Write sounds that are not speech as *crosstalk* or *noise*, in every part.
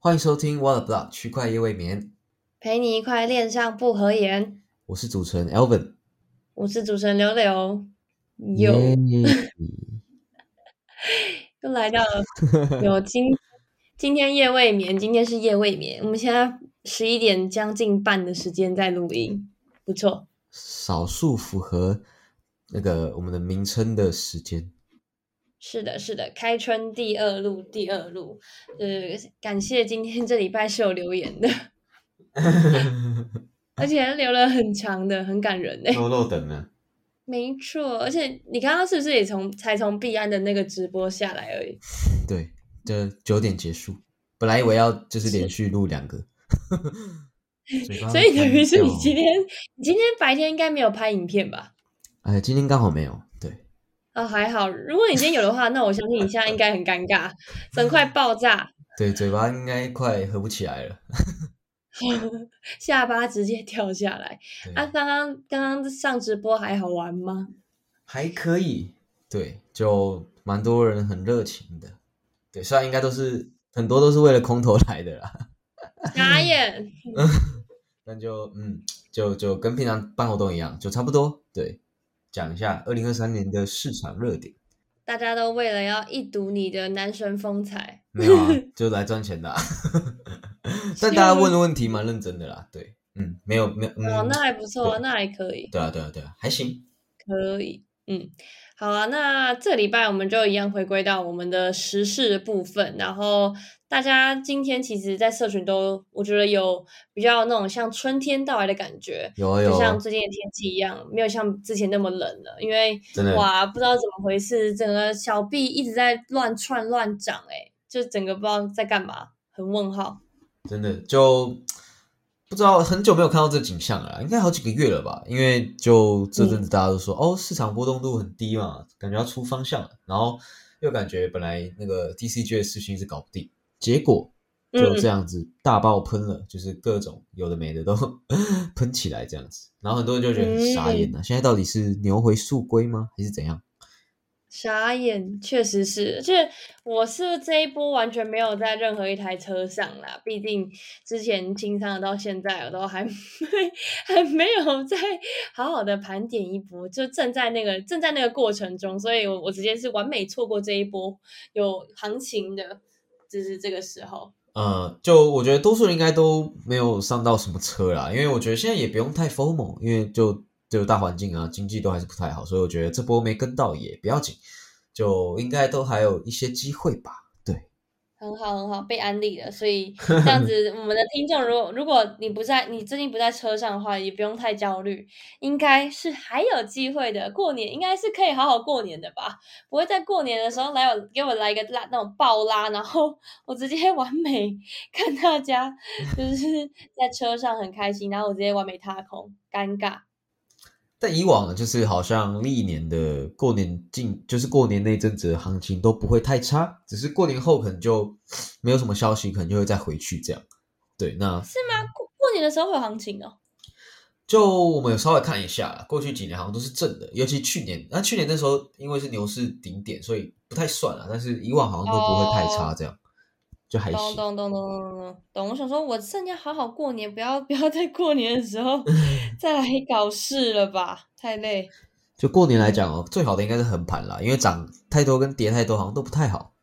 欢迎收听 What a Block 区块夜未眠，陪你一块恋上不合言。我是主持人 Elvin。我是主持人柳柳，有耶 *laughs* 又来到了 *laughs* 有今今天夜未眠，今天是夜未眠，我们现在十一点将近半的时间在录音，不错。少数符合那个我们的名称的时间。是的，是的，开春第二路，第二路，呃，感谢今天这礼拜是有留言的，*laughs* 而且留了很长的，很感人呢。漏漏等呢？没错，而且你刚刚是不是也从才从币安的那个直播下来而已？对，就九点结束。本来以为要就是连续录两个，所以等于是你今天，你今天白天应该没有拍影片吧？哎，今天刚好没有。对，啊、还好。如果你今天有的话，那我相信你现在应该很尴尬，整块爆炸，对，嘴巴应该快合不起来了。*laughs* 下巴直接掉下来。啊，刚刚刚刚上直播还好玩吗？还可以，对，就蛮多人很热情的。对，虽然应该都是很多都是为了空投来的啦，傻眼。*laughs* *laughs* 但就嗯，就就跟平常办活动一样，就差不多。对，讲一下二零二三年的市场热点。大家都为了要一睹你的男神风采，没有啊，*laughs* 就来赚钱的、啊。*laughs* 但大家问的问题蛮认真的啦，对，嗯，没有没有，嗯，哦，那还不错啊，那还可以。对啊对啊对啊，还行。可以，嗯，好啊，那这礼拜我们就一样回归到我们的时事的部分，然后大家今天其实，在社群都我觉得有比较那种像春天到来的感觉，有啊有啊就像最近的天气一样，没有像之前那么冷了，因为哇，不知道怎么回事，整个小臂一直在乱窜乱长，哎，就整个不知道在干嘛，很问号。真的就不知道很久没有看到这景象了，应该好几个月了吧？因为就这阵子大家都说、哦，市场波动度很低嘛，感觉要出方向了，然后又感觉本来那个 DCG 的事情是搞不定，结果就这样子大爆喷了，就是各种有的没的都 *laughs* 喷起来这样子，然后很多人就觉得很傻眼了、现在到底是牛回速归吗，还是怎样？傻眼，确实是，而且我是这一波完全没有在任何一台车上啦，毕竟之前清仓到现在，我都还没 *laughs* 还没有再好好的盘点一波，就正在那个正在那个过程中，所以我我直接是完美错过这一波有行情的，就是这个时候。呃，就我觉得多数人应该都没有上到什么车啦，因为我觉得现在也不用太 FOMO，因为就就大环境啊，经济都还是不太好，所以我觉得这波没跟到也不要紧，就应该都还有一些机会吧。对，很好，很好，被安利了。所以这样子，*laughs* 我们的听众，如果如果你不在，你最近不在车上的话，也不用太焦虑，应该是还有机会的。过年应该是可以好好过年的吧？不会在过年的时候来我给我来一个拉那种爆拉，然后 *laughs* 我直接完美 *laughs* 看大家就是在车上很开心，然后我直接完美踏空，尴尬。但以往呢，就是好像历年的过年近，就是过年那阵子的行情都不会太差，只是过年后可能就没有什么消息，可能就会再回去这样。对，那是吗？过过年的时候会有行情哦。就我们有稍微看一下啦，过去几年好像都是正的，尤其去年，那去年那时候因为是牛市顶点，所以不太算了。但是以往好像都不会太差，这样、就还懂行。懂懂懂懂懂懂。我想说，我趁要好好过年，不要不要在过年的时候再来搞事了吧，太累。就过年来讲哦，最好的应该是横盘啦，因为涨太多跟跌太多好像都不太好。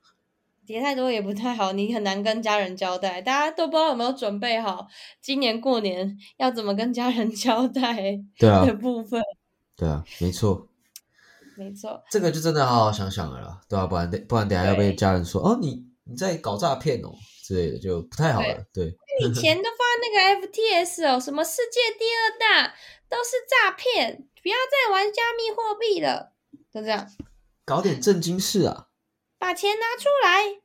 跌太多也不太好，你很难跟家人交代，大家都不知道有没有准备好今年过年要怎么跟家人交代 *laughs* 的，部分。对啊，没错，没错，这个就真的好好想想了啦，对啊，不然不然等下要被家人说哦，你你在搞诈骗哦之类的，就不太好了。对，以前都发那个 FTS 哦，什么世界第二大都是诈骗，不要再玩加密货币了，就这样，搞点正经事啊。*laughs* 把钱拿出来。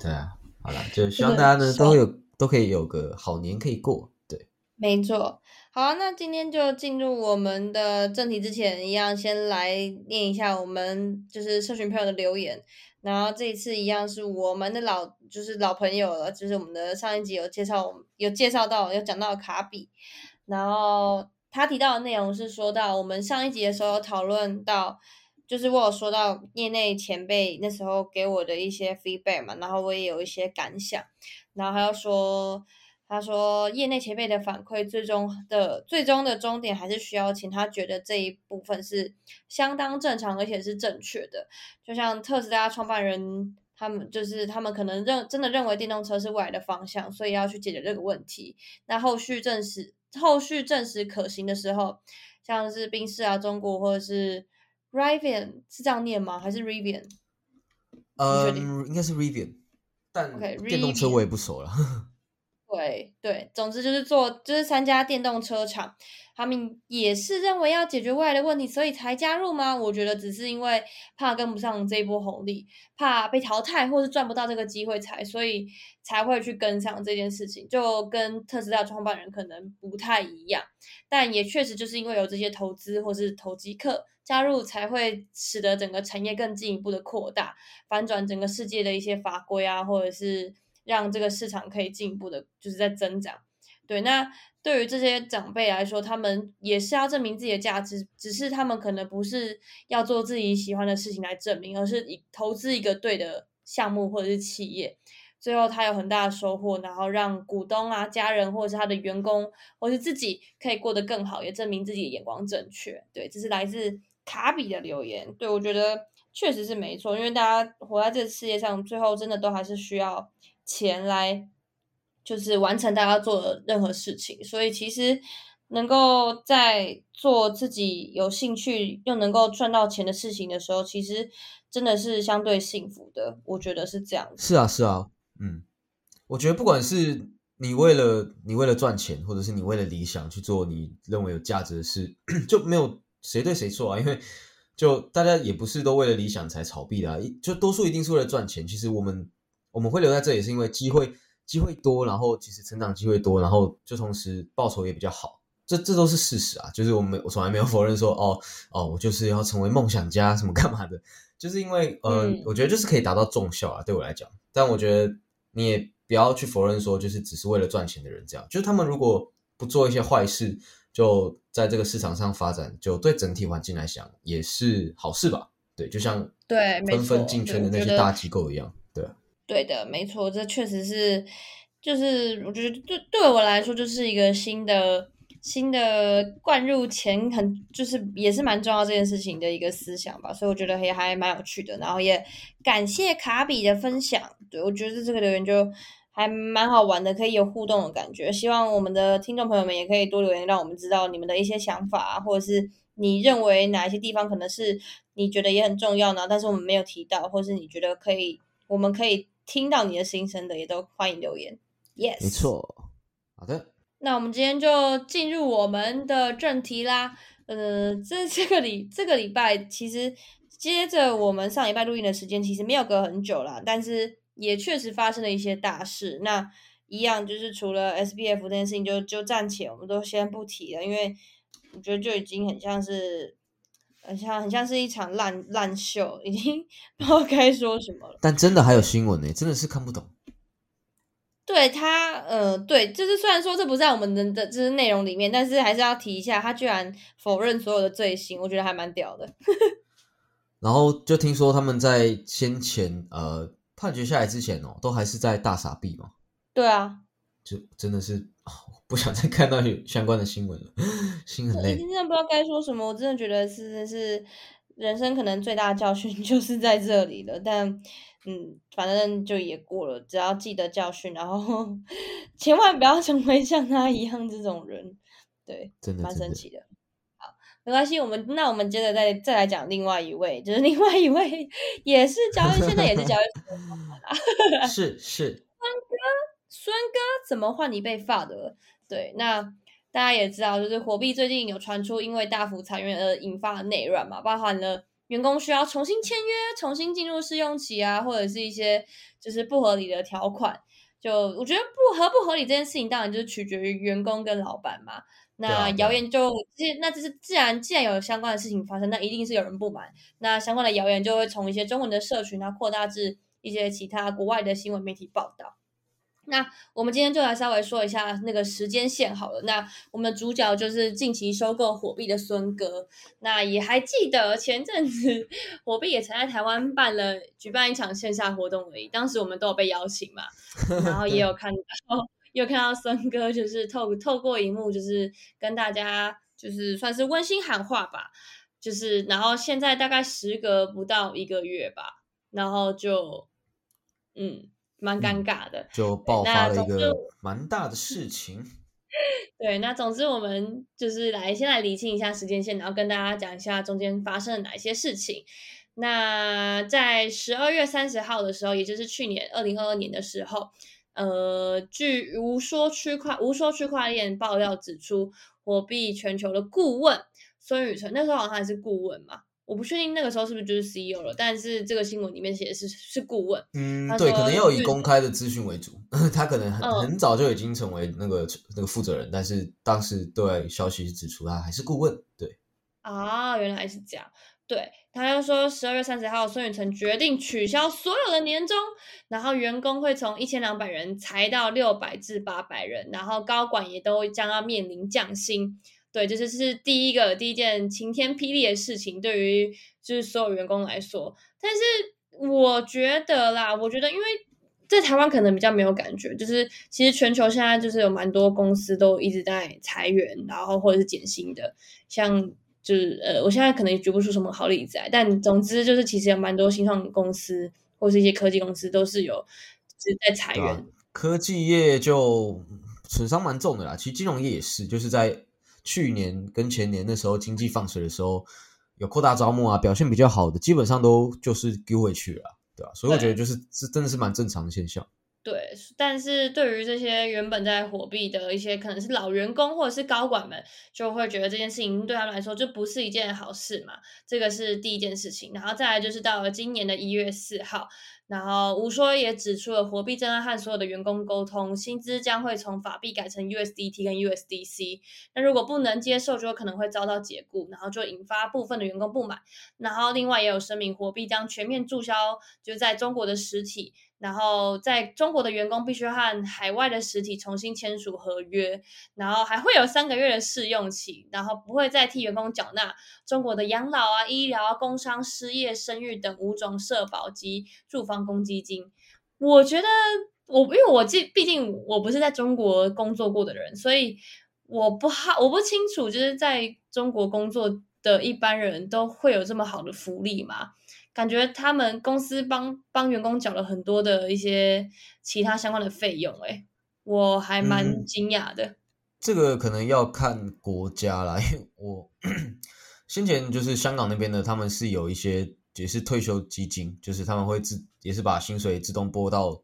对啊，好了，就希望大家呢都有都可以有个好年可以过。对，没错，好，那今天就进入我们的正题之前，一样先来念一下我们就是社群朋友的留言。然后这一次一样是我们的老就是老朋友了，就是我们的上一集有介绍，有介绍到有讲到卡比，然后他提到的内容是说到我们上一集的时候讨论到，就是我有说到业内前辈那时候给我的一些 feedback 嘛，然后我也有一些感想。然后还要说。他说，业内前辈的反馈，最终的最终的终点还是需要请他觉得这一部分是相当正常，而且是正确的。就像特斯拉创办人，他们就是他们可能认真的认为电动车是未来的方向，所以要去解决这个问题。那后续证实后续证实可行的时候，像是宾士啊、中国或者是 Rivian 是这样念吗？还是 Rivian？呃，应该是 Rivian，但电动车我也不熟了。*laughs* 对对，总之就是做，就是三家电动车厂，他们也是认为要解决未来的问题，所以才加入吗？我觉得只是因为怕跟不上这一波红利，怕被淘汰，或是赚不到这个机会才，所以才会去跟上这件事情，就跟特斯拉创办人可能不太一样，但也确实就是因为有这些投资或是投机客加入，才会使得整个产业更进一步的扩大，反转整个世界的一些法规啊，或者是。让这个市场可以进一步的，就是在增长。对，那对于这些长辈来说，他们也是要证明自己的价值，只是他们可能不是要做自己喜欢的事情来证明，而是以投资一个对的项目或者是企业，最后他有很大的收获，然后让股东啊、家人或者是他的员工，或是自己可以过得更好，也证明自己的眼光正确。对，这是来自卡比的留言。对我觉得确实是没错，因为大家活在这个世界上，最后真的都还是需要。钱来就是完成大家做的任何事情，所以其实能够在做自己有兴趣又能够赚到钱的事情的时候，其实真的是相对幸福的。我觉得是这样。是啊，是啊，嗯，我觉得不管是你为了你为了赚钱，或者是你为了理想去做你认为有价值的事，*coughs* 就没有谁对谁错啊。因为就大家也不是都为了理想才炒币的，就多数一定是为了赚钱。其实我们。我们会留在这里，是因为机会机会多，然后其实成长机会多，然后就同时报酬也比较好，这这都是事实啊。就是我们我从来没有否认说，哦哦，我就是要成为梦想家什么干嘛的，就是因为呃，我觉得就是可以达到重效啊，对我来讲。但我觉得你也不要去否认说，就是只是为了赚钱的人这样，就是他们如果不做一些坏事，就在这个市场上发展，就对整体环境来讲也是好事吧？对，就像对纷纷进圈的那些大机构一样。对的，没错，这确实是，就是我觉得对对我来说，就是一个新的新的灌入钱，很就是也是蛮重要这件事情的一个思想吧，所以我觉得也还蛮有趣的。然后也感谢卡比的分享，对我觉得这个留言就还蛮好玩的，可以有互动的感觉。希望我们的听众朋友们也可以多留言，让我们知道你们的一些想法，或者是你认为哪一些地方可能是你觉得也很重要呢，但是我们没有提到，或是你觉得可以，我们可以。听到你的心声的也都欢迎留言，yes，没错，好的，那我们今天就进入我们的正题啦。呃，这这个礼这个礼拜其实接着我们上礼拜录音的时间其实没有隔很久啦，但是也确实发生了一些大事。那一样就是除了 S B F 这件事情就就暂且我们都先不提了，因为我觉得就已经很像是。很像很像是一场烂烂秀，已经 *laughs* 不知道该说什么了。但真的还有新闻呢，真的是看不懂。对他，呃，对，就是虽然说这不在我们的的就是内容里面，但是还是要提一下，他居然否认所有的罪行，我觉得还蛮屌的。*laughs* 然后就听说他们在先前呃判决下来之前哦，都还是在大傻逼嘛。对啊。就真的是不想再看到有相关的新闻了，*laughs* 心很累。今天不知道该说什么，我真的觉得是是人生可能最大的教训 *laughs* 就是在这里了。但嗯，反正就也过了，只要记得教训，然后 *laughs* 千万不要成为像他一样这种人。对，真的蛮神奇的。好，没关系，我们那我们接着再再来讲另外一位，就是另外一位也是交易，现在也是交易。是是。孙哥怎么换你被发的？对，那大家也知道，就是火币最近有传出因为大幅裁员而引发的内乱嘛，包含了员工需要重新签约、重新进入试用期啊，或者是一些就是不合理的条款。就我觉得不合不合理这件事情，当然就是取决于员工跟老板嘛。那谣言就那这是自然，既然有相关的事情发生，那一定是有人不满。那相关的谣言就会从一些中文的社群啊扩大至一些其他国外的新闻媒体报道。那我们今天就来稍微说一下那个时间线好了。那我们主角就是近期收购火币的孙哥。那也还记得前阵子火币也曾在台湾办了举办一场线下活动而已，当时我们都有被邀请嘛，*laughs* 然后也有看到，有看到孙哥就是透透过荧幕，就是跟大家就是算是温馨喊话吧，就是然后现在大概时隔不到一个月吧，然后就嗯。蛮尴尬的，就爆发了一个蛮大的事情。*laughs* 对，那总之我们就是来先来理清一下时间线，然后跟大家讲一下中间发生了哪些事情。那在十二月三十号的时候，也就是去年二零二二年的时候，呃，据无说区块无说区块链爆料指出，货币全球的顾问孙宇晨那时候好像还是顾问嘛。我不确定那个时候是不是就是 CEO 了，但是这个新闻里面写的是是顾问。嗯，对，可能要以公开的资讯为主。他可能很很早就已经成为那个那个负责人，但是当时对消息指出他还是顾问。对，啊，原来是这样。对，他就说十二月三十号，孙宇晨决定取消所有的年终，然后员工会从一千两百人裁到六百至八百人，然后高管也都将要面临降薪。对，这就是第一个第一件晴天霹雳的事情，对于就是所有员工来说。但是我觉得啦，我觉得因为在台湾可能比较没有感觉，就是其实全球现在就是有蛮多公司都一直在裁员，然后或者是减薪的。像就是呃，我现在可能也举不出什么好例子来，但总之就是其实有蛮多新创公司或是一些科技公司都是有是在裁员。科技业就损伤蛮重的啦，其实金融业也是，就是在。去年跟前年那时候经济放水的时候，有扩大招募啊，表现比较好的，基本上都就是丢回去了，对吧？所以我觉得就是这真的是蛮正常的现象。对，但是对于这些原本在火币的一些可能是老员工或者是高管们，就会觉得这件事情对他们来说就不是一件好事嘛。这个是第一件事情，然后再来就是到了今年的一月四号。然后吴说也指出了，货币正在和所有的员工沟通，薪资将会从法币改成 USDT 跟 USDC。那如果不能接受，就可能会遭到解雇，然后就引发部分的员工不满。然后另外也有声明，货币将全面注销就在中国的实体。然后在中国的员工必须和海外的实体重新签署合约，然后还会有三个月的试用期，然后不会再替员工缴纳中国的养老啊、医疗啊、工伤、失业、生育等五种社保及住房公积金。我觉得我因为我既毕竟我不是在中国工作过的人，所以我不好我不清楚，就是在中国工作的一般人都会有这么好的福利吗？感觉他们公司帮帮员工缴了很多的一些其他相关的费用，哎，我还蛮惊讶的。这个可能要看国家啦，*laughs* 因为我先前就是香港那边的，他们是有一些也是退休基金，就是他们会自也是把薪水自动拨到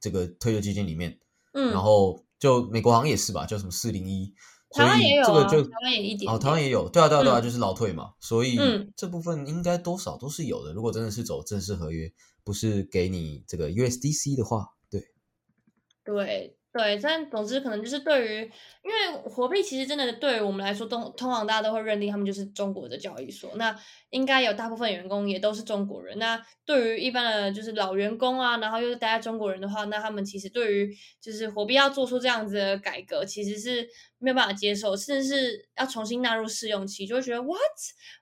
这个退休基金里面，嗯，然后就美国好像也是吧，叫什么四零一。台湾也有啊，台湾也一点哦，台湾也有，对啊，对啊，对啊，就是老退嘛，所以这部分应该多少都是有的。如果真的是走正式合约，不是给你这个 USDC 的话，对，对。对，但总之可能就是对于，因为货币其实真的对于我们来说，通通常大家都会认定他们就是中国的交易所。那应该有大部分员工也都是中国人。那对于一般的就是老员工啊，然后又是待在中国人的话，那他们其实对于就是货币要做出这样子的改革，其实是没有办法接受，甚至是要重新纳入试用期，就会觉得 what？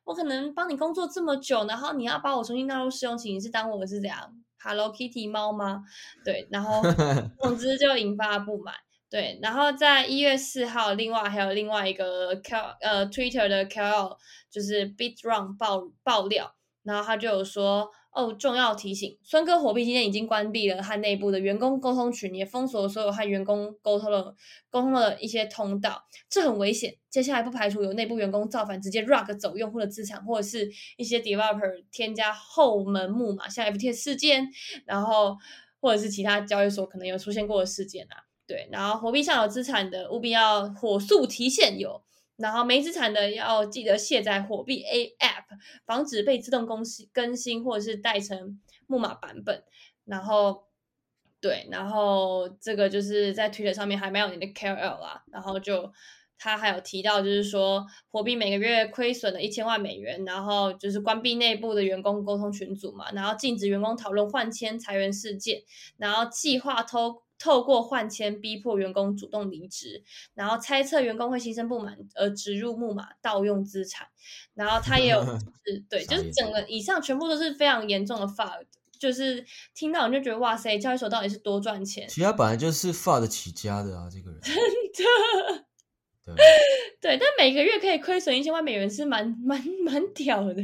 我可能帮你工作这么久，然后你要把我重新纳入试用期，你是当我是怎样？Hello Kitty 猫吗？对，然后 *laughs* 总之就引发不满。对，然后在一月四号，另外还有另外一个 K 呃 Twitter 的 KOL 就是 BitRun 爆爆料，然后他就有说。哦，重要提醒，孙哥火币今天已经关闭了和内部的员工沟通群，也封锁了所有和员工沟通的沟通的一些通道，这很危险。接下来不排除有内部员工造反，直接 rug 走用户的资产，或者是一些 developer 添加后门木马，像 FT 事件，然后或者是其他交易所可能有出现过的事件啊。对，然后火币上有资产的，务必要火速提现有。然后没资产的要记得卸载火币 A App，防止被自动更新更新或者是带成木马版本。然后，对，然后这个就是在 Twitter 上面还蛮有你的 KOL 啊。然后就他还有提到，就是说火币每个月亏损了一千万美元，然后就是关闭内部的员工沟通群组嘛，然后禁止员工讨论换签裁员事件，然后计划偷透过换签逼迫员工主动离职，然后猜测员工会心生不满而植入木马盗用资产，然后他也有 *laughs* 是对，就是整个以上全部都是非常严重的 f a 就是听到你就觉得哇塞，交易所到底是多赚钱？其实他本来就是 f a 起家的啊，这个人真的。对 *laughs* 对，但每个月可以亏损一千万美元是蛮蛮蛮屌的。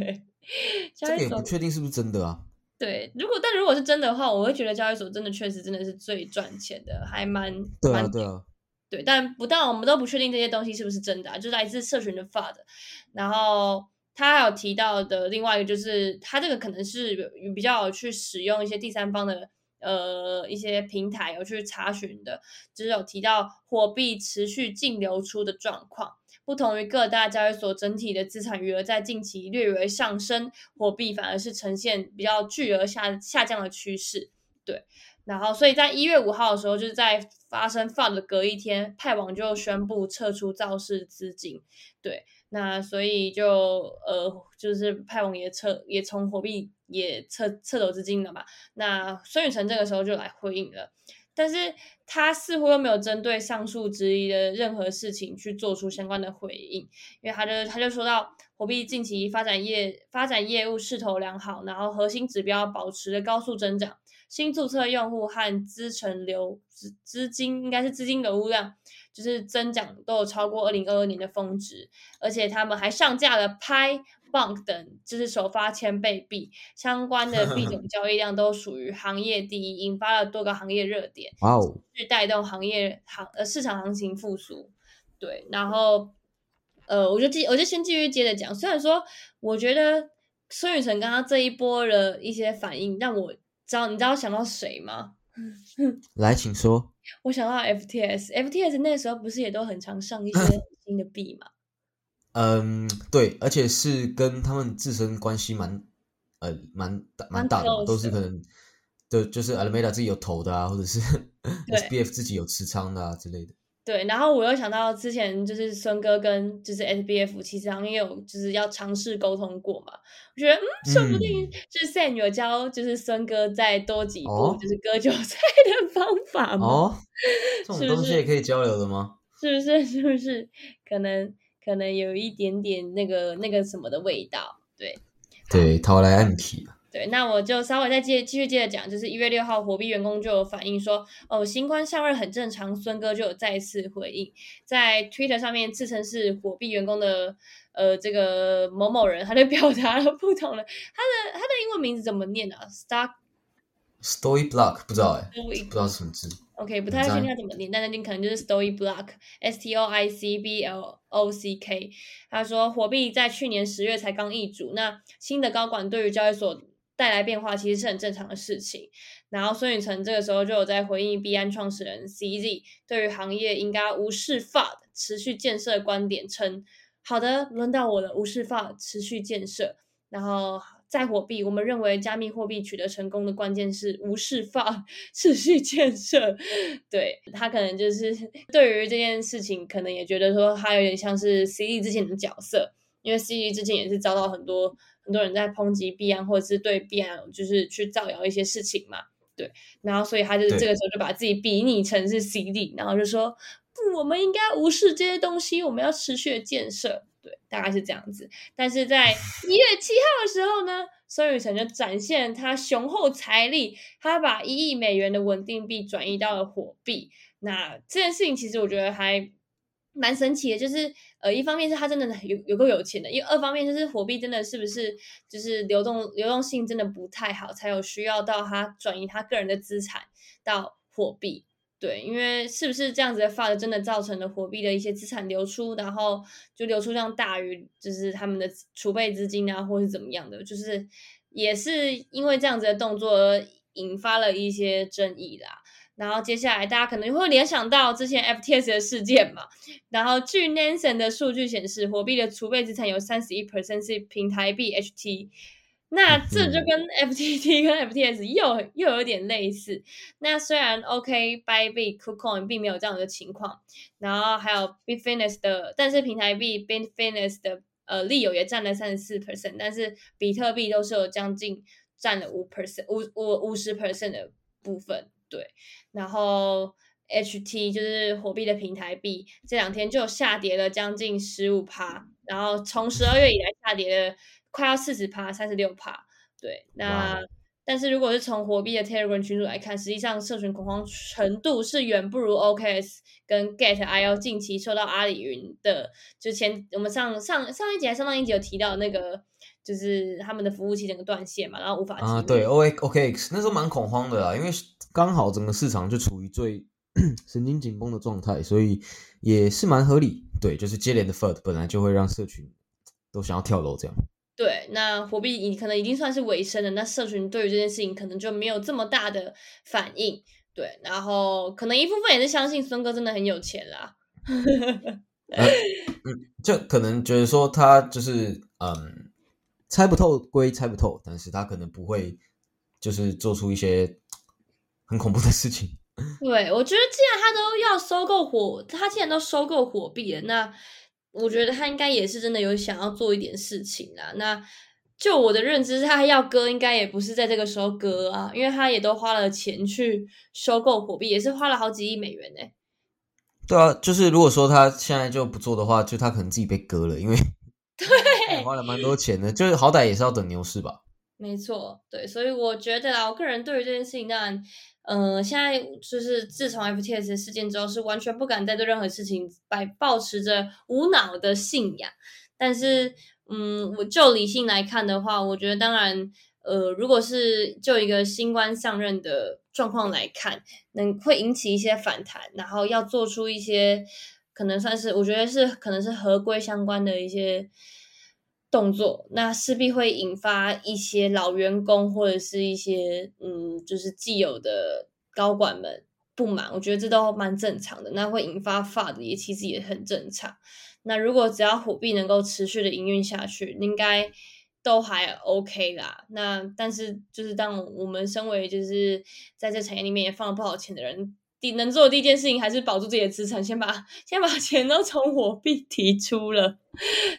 这个也不确定是不是真的啊。对，如果但如果是真的话，我会觉得交易所真的确实真的是最赚钱的，还蛮对啊对啊。对，但不但我们都不确定这些东西是不是真的，就是来自社群的发的。然后他还有提到的另外一个就是，他这个可能是比较去使用一些第三方的。呃，一些平台有去查询的，就是有提到货币持续净流出的状况，不同于各大交易所整体的资产余额在近期略微上升，货币反而是呈现比较巨额下下降的趋势。对，然后所以在一月五号的时候，就是在发生 FUD 的隔一天，派网就宣布撤出造势资金。对。那所以就呃，就是派网也撤，也从货币也撤撤走资金了嘛。那孙宇晨这个时候就来回应了，但是他似乎又没有针对上述之一的任何事情去做出相关的回应，因为他就他就说到，货币近期发展业发展业务势头良好，然后核心指标保持了高速增长，新注册用户和资成流资资金应该是资金流入量。就是增长都有超过二零二二年的峰值，而且他们还上架了拍、Bank 等，就是首发千倍币相关的币种 *laughs* 交易量都属于行业第一，引发了多个行业热点，哇哦，去带动行业行呃市场行情复苏。对，然后呃，我就继我就先继续接着讲，虽然说我觉得孙宇晨刚刚这一波的一些反应让我知道，你知道想到谁吗？*laughs* 来，请说。我想到 FTS，FTS 那个时候不是也都很常上一些 *clears throat* 新的币吗？嗯，对，而且是跟他们自身关系蛮呃蛮大蛮大的，都是可能的，就是 Alameda 自己有投的啊，或者是 SBF 自己有持仓的啊之类的。对，然后我又想到之前就是孙哥跟就是 S B F 其实好像也有就是要尝试沟通过嘛，我觉得嗯，说不定就是 Sam 有教就是孙哥再多几步就是割韭菜的方法嘛。哦，这种东西也可以交流的吗？是不是？*laughs* 是不是？可能可能有一点点那个那个什么的味道，对对，掏来暗体。对，那我就稍微再接继续接着讲，就是一月六号，火币员工就有反映说，哦，新官上任很正常。孙哥就有再次回应，在 Twitter 上面自称是火币员工的，呃，这个某某人，他就表达了不同的，他的他的英文名字怎么念啊？Stock Story Block 不知道哎，不知道什么字。OK，不太确定他怎么念，但那你可能就是 Story Block，S T O I C B L O C K。他说，火币在去年十月才刚易主，那新的高管对于交易所。带来变化其实是很正常的事情。然后孙宇晨这个时候就有在回应币安创始人 CZ 对于行业应该无视 FUD 持续建设观点，称好的，轮到我了，无视 FUD 持续建设。然后在货币，我们认为加密货币取得成功的关键是无视 FUD *laughs* 持续建设。对他可能就是对于这件事情，可能也觉得说他有点像是 CD 之前的角色，因为 CD 之前也是遭到很多。很多人在抨击币安，或者是对币安就是去造谣一些事情嘛，对，然后所以他就是这个时候就把自己比拟成是 CD，然后就说不，我们应该无视这些东西，我们要持续的建设，对，大概是这样子。但是在 *laughs* 一月七号的时候呢，孙宇晨就展现他雄厚财力，他把一亿美元的稳定币转移到了火币。那这件事情其实我觉得还蛮神奇的，就是。呃，一方面是他真的有有够有钱的，因为二方面就是火币真的是不是就是流动流动性真的不太好，才有需要到他转移他个人的资产到火币。对，因为是不是这样子的发的，真的造成了货币的一些资产流出，然后就流出量大于就是他们的储备资金啊，或是怎么样的，就是也是因为这样子的动作而引发了一些争议啦。然后接下来大家可能会联想到之前 FTS 的事件嘛，然后据 Nansen 的数据显示，货币的储备资产有三十一 percent 是平台币 HT，那这就跟 FTT *laughs* 跟 FTS 又又有点类似。那虽然 OK，Bybit、KuCoin 并没有这样的情况，然后还有 Bitfinex 的，但是平台币 Bitfinex 的呃利友也占了三十四 percent，但是比特币都是有将近占了五 percent 五五五十 percent 的部分。对，然后 HT 就是火币的平台币，这两天就下跌了将近十五趴，然后从十二月以来下跌了快要四十趴，三十六趴。对，那但是如果是从活币的 Telegram 群组来看，实际上社群恐慌程度是远不如 OKS 跟 Get IO 近期受到阿里云的，就前我们上上上一集还上上一集有提到那个，就是他们的服务器整个断线嘛，然后无法啊，对 O A OKX 那时候蛮恐慌的啦，因为刚好整个市场就处于最 *coughs* 神经紧绷的状态，所以也是蛮合理。对，就是接连的 FUD 本来就会让社群都想要跳楼这样。对，那货币你可能已经算是尾声了，那社群对于这件事情可能就没有这么大的反应。对，然后可能一部分也是相信孙哥真的很有钱啦。嗯，就可能觉得说他就是嗯，猜不透归猜不透，但是他可能不会就是做出一些很恐怖的事情。对，我觉得既然他都要收购火，他既然都收购火币了，那。我觉得他应该也是真的有想要做一点事情啊。那就我的认知，他要割应该也不是在这个时候割啊，因为他也都花了钱去收购货币，也是花了好几亿美元呢。对啊，就是如果说他现在就不做的话，就他可能自己被割了，因为 *laughs* 对花了蛮多钱的，就是好歹也是要等牛市吧。没错，对，所以我觉得啊，我个人对于这件事情当然。嗯，现在就是自从 FTS 事件之后，是完全不敢再对任何事情摆保持着无脑的信仰。但是，嗯，我就理性来看的话，我觉得当然，呃，如果是就一个新官上任的状况来看，能会引起一些反弹，然后要做出一些可能算是我觉得是可能是合规相关的一些。动作，那势必会引发一些老员工或者是一些嗯，就是既有的高管们不满。我觉得这都蛮正常的。那会引发发的也其实也很正常。那如果只要虎币能够持续的营运下去，应该都还 OK 啦。那但是就是当我们身为就是在这产业里面也放了不少钱的人。第能做的第一件事情还是保住自己的资产，先把先把钱都从火币提出了。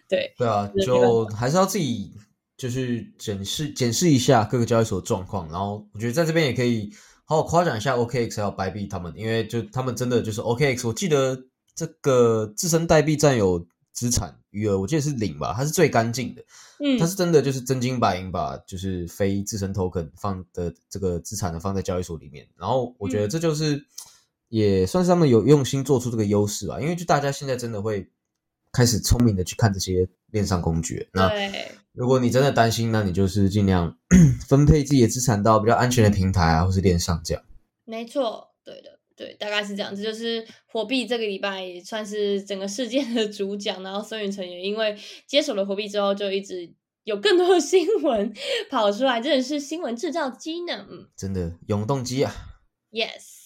对对啊，就还是要自己就是检视检视一下各个交易所的状况，然后我觉得在这边也可以好好夸奖一下 OKX 还有白币他们，因为就他们真的就是 OKX，我记得这个自身代币占有资产余额，我记得是零吧，它是最干净的，嗯，它是真的就是真金白银把就是非自身 token 放的这个资产呢放在交易所里面，然后我觉得这就是。也算是他们有用心做出这个优势吧，因为就大家现在真的会开始聪明的去看这些链上工具。那如果你真的担心，那你就是尽量 *clears throat* 分配自己的资产到比较安全的平台啊，或是链上这样。没错，对的，对，大概是这样这。就是火币这个礼拜算是整个事件的主角，然后孙云成也因为接手了火币之后，就一直有更多的新闻 *laughs* 跑出来，真的是新闻制造机呢。嗯，真的永动机啊。Yes。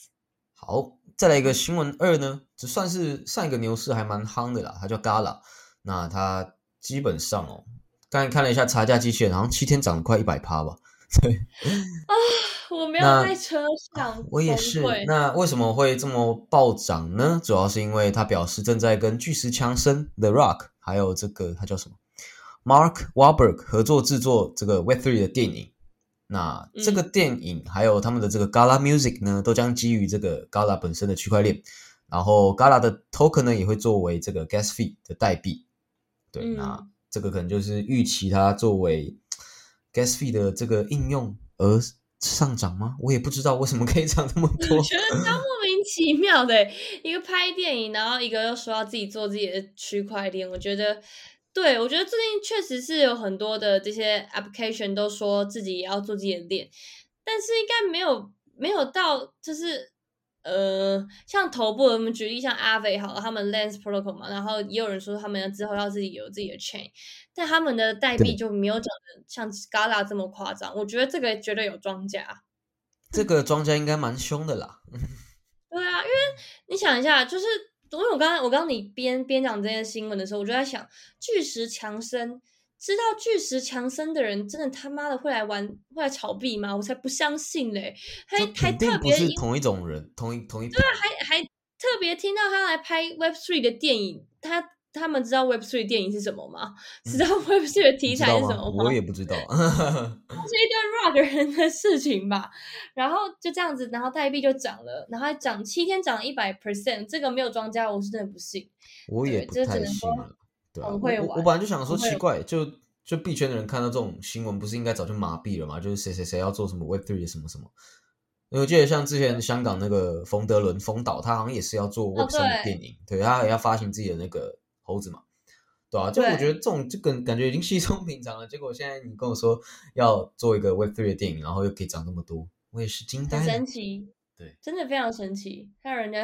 好，再来一个新闻二呢，这算是上一个牛市还蛮夯的啦，它叫 Gala。那它基本上哦，刚才看了一下查价机器人，好像七天涨了快一百趴吧。对 *laughs* 啊，我没有在车上，我也是。那为什么会这么暴涨呢？主要是因为它表示正在跟巨石强森 The Rock 还有这个他叫什么 Mark Wahlberg 合作制作这个 Web Three 的电影。那这个电影还有他们的这个 Gala Music 呢，都将基于这个 Gala 本身的区块链，然后 Gala 的 Token 呢也会作为这个 Gas Fee 的代币。对，那这个可能就是预期它作为 Gas Fee 的这个应用而上涨吗？我也不知道为什么可以涨这么多。我觉得它莫名其妙的，一个拍电影，然后一个又说要自己做自己的区块链，我觉得。对，我觉得最近确实是有很多的这些 application 都说自己也要做自己的链，但是应该没有没有到就是呃，像头部我们举例像 Aave 好了，他们 Lens Protocol 嘛，然后也有人说他们之后要自己有自己的 chain，但他们的代币就没有讲的像 Scala 这么夸张。我觉得这个绝对有庄家，这个庄家应该蛮凶的啦。*laughs* 对啊，因为你想一下，就是。因为我刚刚我刚刚你边边讲这些新闻的时候，我就在想，巨石强森知道巨石强森的人，真的他妈的会来玩会来炒币吗？我才不相信嘞！还还特别是同一种人，同一同一对啊，还还特别听到他来拍 Web Three 的电影，他他们知道 Web Three 电影是什么吗？知道 Web Three 的题材是什么吗？我也不知道，*laughs* 是一堆个人的事情吧。然后就这样子，然后代币就涨了，然后涨七天涨一百 percent，这个没有庄家，我是真的不信。我也不太信了。对啊，我我本来就想说奇怪，就就币圈的人看到这种新闻，不是应该早就麻痹了吗？就是谁谁谁要做什么 Web Three 什么什么。因为我记得像之前香港那个冯德伦冯导，他好像也是要做 Web 三的电影，对他也要发行自己的那个猴子嘛，对啊，就我觉得这种就跟感觉已经稀松平常了。结果现在你跟我说要做一个 Web Three 的电影，然后又可以涨那么多，我也是惊呆了。神奇。对，真的非常神奇，让人家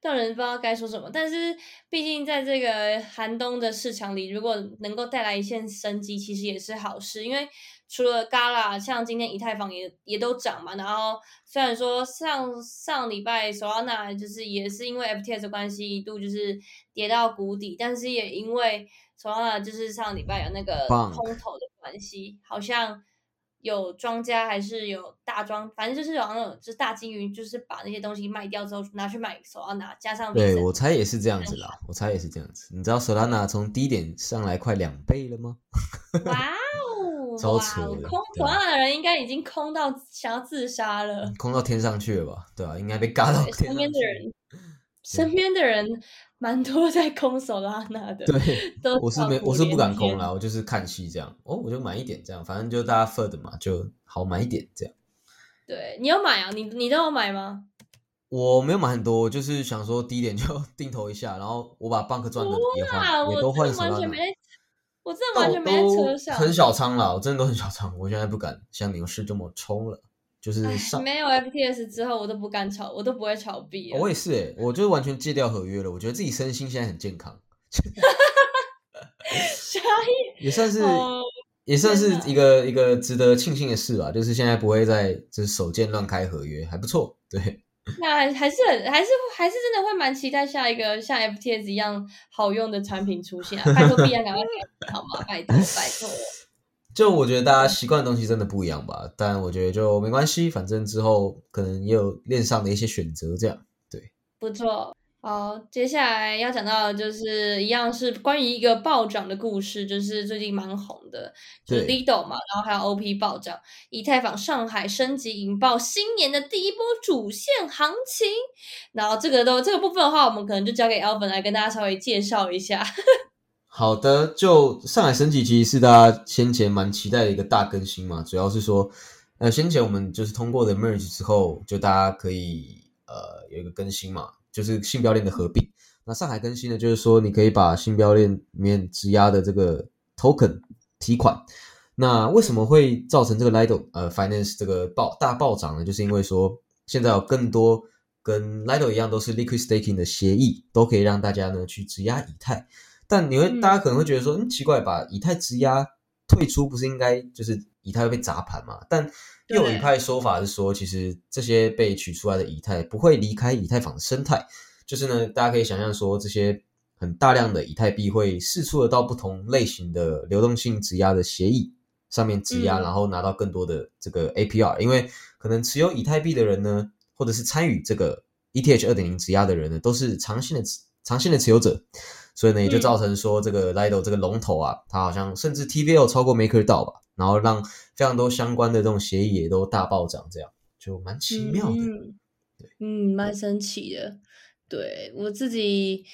让人不知道该说什么。但是毕竟在这个寒冬的市场里，如果能够带来一线生机，其实也是好事。因为除了 Gala，像今天以太坊也也都涨嘛。然后虽然说上上礼拜 Solana 就是也是因为 FTS 关系一度就是跌到谷底，但是也因为 Solana 就是上礼拜有那个空头的关系，好像。有庄家还是有大庄，反正就是有那种就是大金鱼，就是把那些东西卖掉之后拿去买手要拿，加上对我猜也是这样子啦，我猜也是这样子。你知道 Solana 从低点上来快两倍了吗？哇 *laughs* 哦，超扯！空 Solana 的人应该已经空到想要自杀了，空到天上去了吧？对啊，应该被嘎到身边的人，身边的人。蛮多在空手拉那的，对，我是没，我是不敢空啦，我就是看戏这样，哦，我就买一点这样，反正就大家 fur 的嘛，就好买一点这样。对你有买啊？你你都有买吗？我没有买很多，就是想说低点就 *laughs* 定投一下，然后我把 bank 赚的也换，也都换手拉没，我真的完全没在车上，很小仓了，我真的都很小仓，我现在不敢像牛市这么冲了。就是没有 FTS 之后，我都不敢炒，我都不会炒币。我也是哎，我就完全戒掉合约了。我觉得自己身心现在很健康，*laughs* *laughs* 也算是也算是一个一个值得庆幸的事吧。就是现在不会再就是手贱乱开合约，还不错。对，那还是很还是还是真的会蛮期待下一个像 FTS 一样好用的产品出现。拜托币安赶快好吗？拜托拜托。就我觉得大家习惯的东西真的不一样吧，但我觉得就没关系，反正之后可能也有链上的一些选择，这样对，不错。好，接下来要讲到的就是一样是关于一个暴涨的故事，就是最近蛮红的，就是 Lido 嘛，然后还有 OP 暴涨，以太坊上海升级引爆新年的第一波主线行情。然后这个都这个部分的话，我们可能就交给 Alvin 来跟大家稍微介绍一下。好的，就上海升级其实是大家先前蛮期待的一个大更新嘛，主要是说，呃，先前我们就是通过的 merge 之后，就大家可以呃有一个更新嘛，就是信标链的合并。那上海更新呢，就是说你可以把信标链里面质押的这个 token 提款。那为什么会造成这个 Lido 呃 Finance 这个暴大暴涨呢？就是因为说现在有更多跟 Lido 一样都是 liquid staking 的协议，都可以让大家呢去质押以太。但你会，大家可能会觉得说，嗯，奇怪，把以太质押退出，不是应该就是以太会被砸盘嘛？但又有一派说法是说，其实这些被取出来的以太不会离开以太坊的生态，就是呢，大家可以想象说，这些很大量的以太币会释出的到不同类型的流动性质押的协议上面质押，然后拿到更多的这个 APR，因为可能持有以太币的人呢，或者是参与这个 ETH 二点零质押的人呢，都是长线的长线的持有者。所以呢，也就造成说这个 Lido 这个龙头啊，它好像甚至 TVL 超过 MakerDAO 吧，然后让非常多相关的这种协议也都大暴涨，这样就蛮奇妙的。嗯，蛮神奇的。对我自己，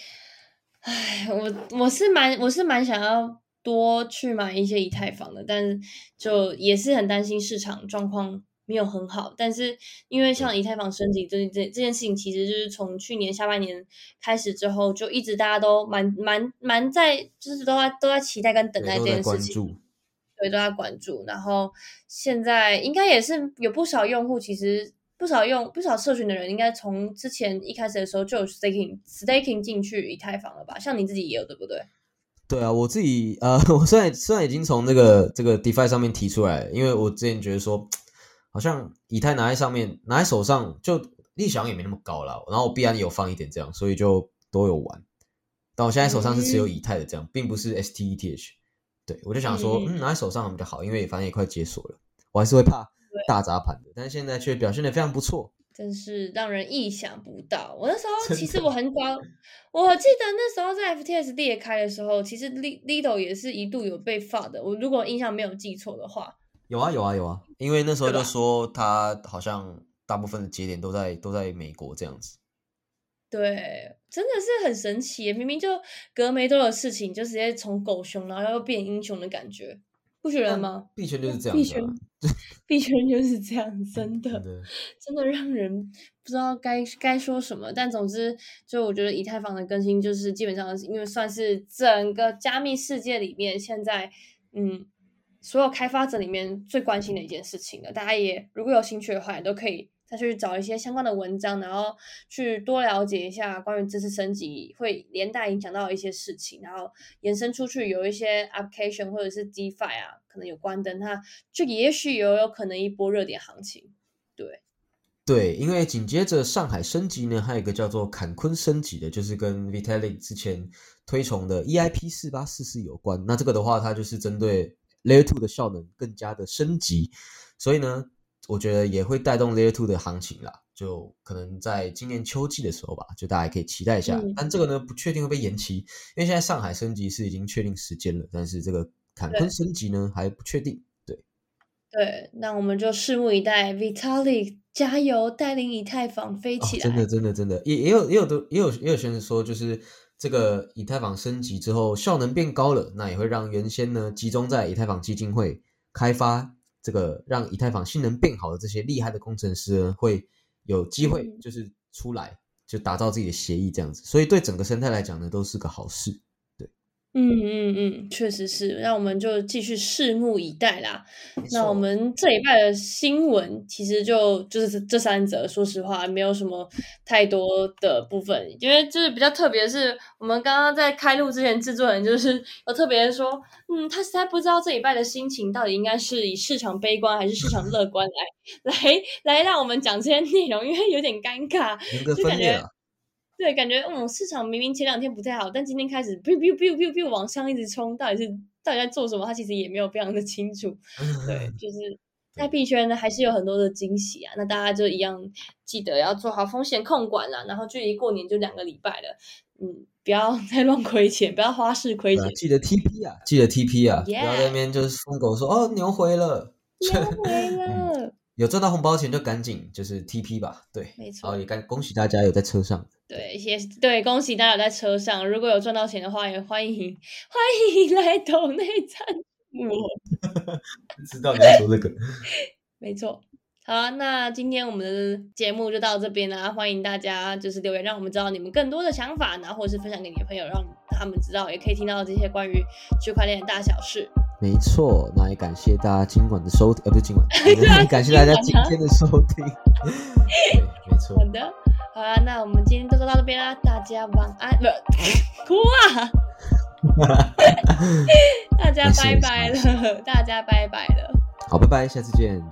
唉，我我是蛮我是蛮想要多去买一些以太坊的，但是就也是很担心市场状况。没有很好，但是因为像以太坊升级这这这件事情，其实就是从去年下半年开始之后，就一直大家都蛮蛮蛮在，就是都在都在期待跟等待这件事情，对，都在关注。然后现在应该也是有不少用户，其实不少用不少社群的人，应该从之前一开始的时候就有 staking staking 进去以太坊了吧？像你自己也有，对不对？对啊，我自己呃，*laughs* 我虽然虽然已经从那个这个 DeFi 上面提出来，因为我之前觉得说。好像以太拿在上面，拿在手上就利息也没那么高了。然后我币安有放一点这样，所以就都有玩。但我现在手上是持有以太的这样，并不是 STETH。对我就想说，嗯，拿在手上比较好，因为反正也快解锁了，我还是会怕大砸盘的。但是现在却表现的非常不错，真是让人意想不到。我那时候其实我很早，我记得那时候在 FTS 裂开的时候，其实 Lido 也是一度有被放的。我如果印象没有记错的话。有啊有啊有啊，因为那时候就说他好像大部分的节点都在都在美国这样子。对，真的是很神奇，明明就隔没多久的事情，就直接从狗熊然后又变英雄的感觉，不觉得吗？币圈就是这样币圈 *laughs* 币圈就是这样，真的。真的。真的让人不知道该该说什么。但总之，就我觉得以太坊的更新，就是基本上因为算是整个加密世界里面现在，嗯，所有开发者里面最关心的一件事情了。大家也如果有兴趣的话，也都可以再去找一些相关的文章，然后去多了解一下关于这次升级会连带影响到一些事情，然后延伸出去有一些 application 或者是 DeFi 啊，可能有关灯，它这个也许有有可能一波热点行情。对。对，因为紧接着上海升级呢，还有一个叫做坎昆升级的，就是跟 Vitalik 之前推崇的 EIP 四八四四有关。那这个的话，它就是针对 Layer Two 的效能更加的升级，所以呢，我觉得也会带动 Layer Two 的行情啦。就可能在今年秋季的时候吧，就大家可以期待一下。嗯但这个呢，不确定会被延期，因为现在上海升级是已经确定时间了，但是这个坎昆升级呢还不确定。对，对，那我们就拭目以待，Vitalik 加油，带领以太坊飞起来。哦。真的，真的，真的，也也有也有的也有也有学生说，就是这个以太坊升级之后效能变高了，那也会让原先呢集中在以太坊基金会开发这个让以太坊性能变好的这些厉害的工程师呢，会有机会嗯就是出来就打造自己的协议这样子，所以对整个生态来讲呢，都是个好事。嗯嗯嗯，确实是，那我们就继续拭目以待啦。那我们这礼拜的新闻其实就就是这三则，说实话没有什么太多的部分，因为就是比较特别是，我们刚刚在开录之前，制作人就是有特别说，嗯，他实在不知道这礼拜的心情到底应该是以市场悲观还是市场乐观来 *laughs* 来来让我们讲这些内容，因为有点尴尬。就感觉对，感觉嗯，市场明明前两天不太好，但今天开始 biu biu biu biu biu 往上一直冲，到底是到底在做什么？他其实也没有非常的清楚。*laughs* 对，就是在币圈呢，还是有很多的惊喜啊。那大家就一样记得要做好风险控管啦。然后距离过年就两个礼拜了，嗯，不要再乱亏钱，不要花式亏钱记得 TP 啊，记得 TP 啊不要在那边就是疯狗说哦牛回了，牛回了。*laughs* 有赚到红包钱就赶紧就是 TP 吧，对，没错然后也恭恭喜大家有在车上，对，也对，恭喜大家有在车上，如果有赚到钱的话，也欢迎欢迎来投内赞我。*laughs* 知道你要说这个，*laughs* 没错。好啊，那今天我们的节目就到这边啦，欢迎大家就是留言，让我们知道你们更多的想法，然后或者是分享给你的朋友，让他们知道，也可以听到这些关于区块链的大小事。没错，那也感谢大家今晚的收听，呃，不是今晚，*laughs* 感谢大家今天的收听，对，没错。好，的，好啊，那我们今天就到这边啦，大家晚安，不 *laughs* 哭啊，*laughs* 大家拜拜了，大家拜拜了。好，拜拜，下次见。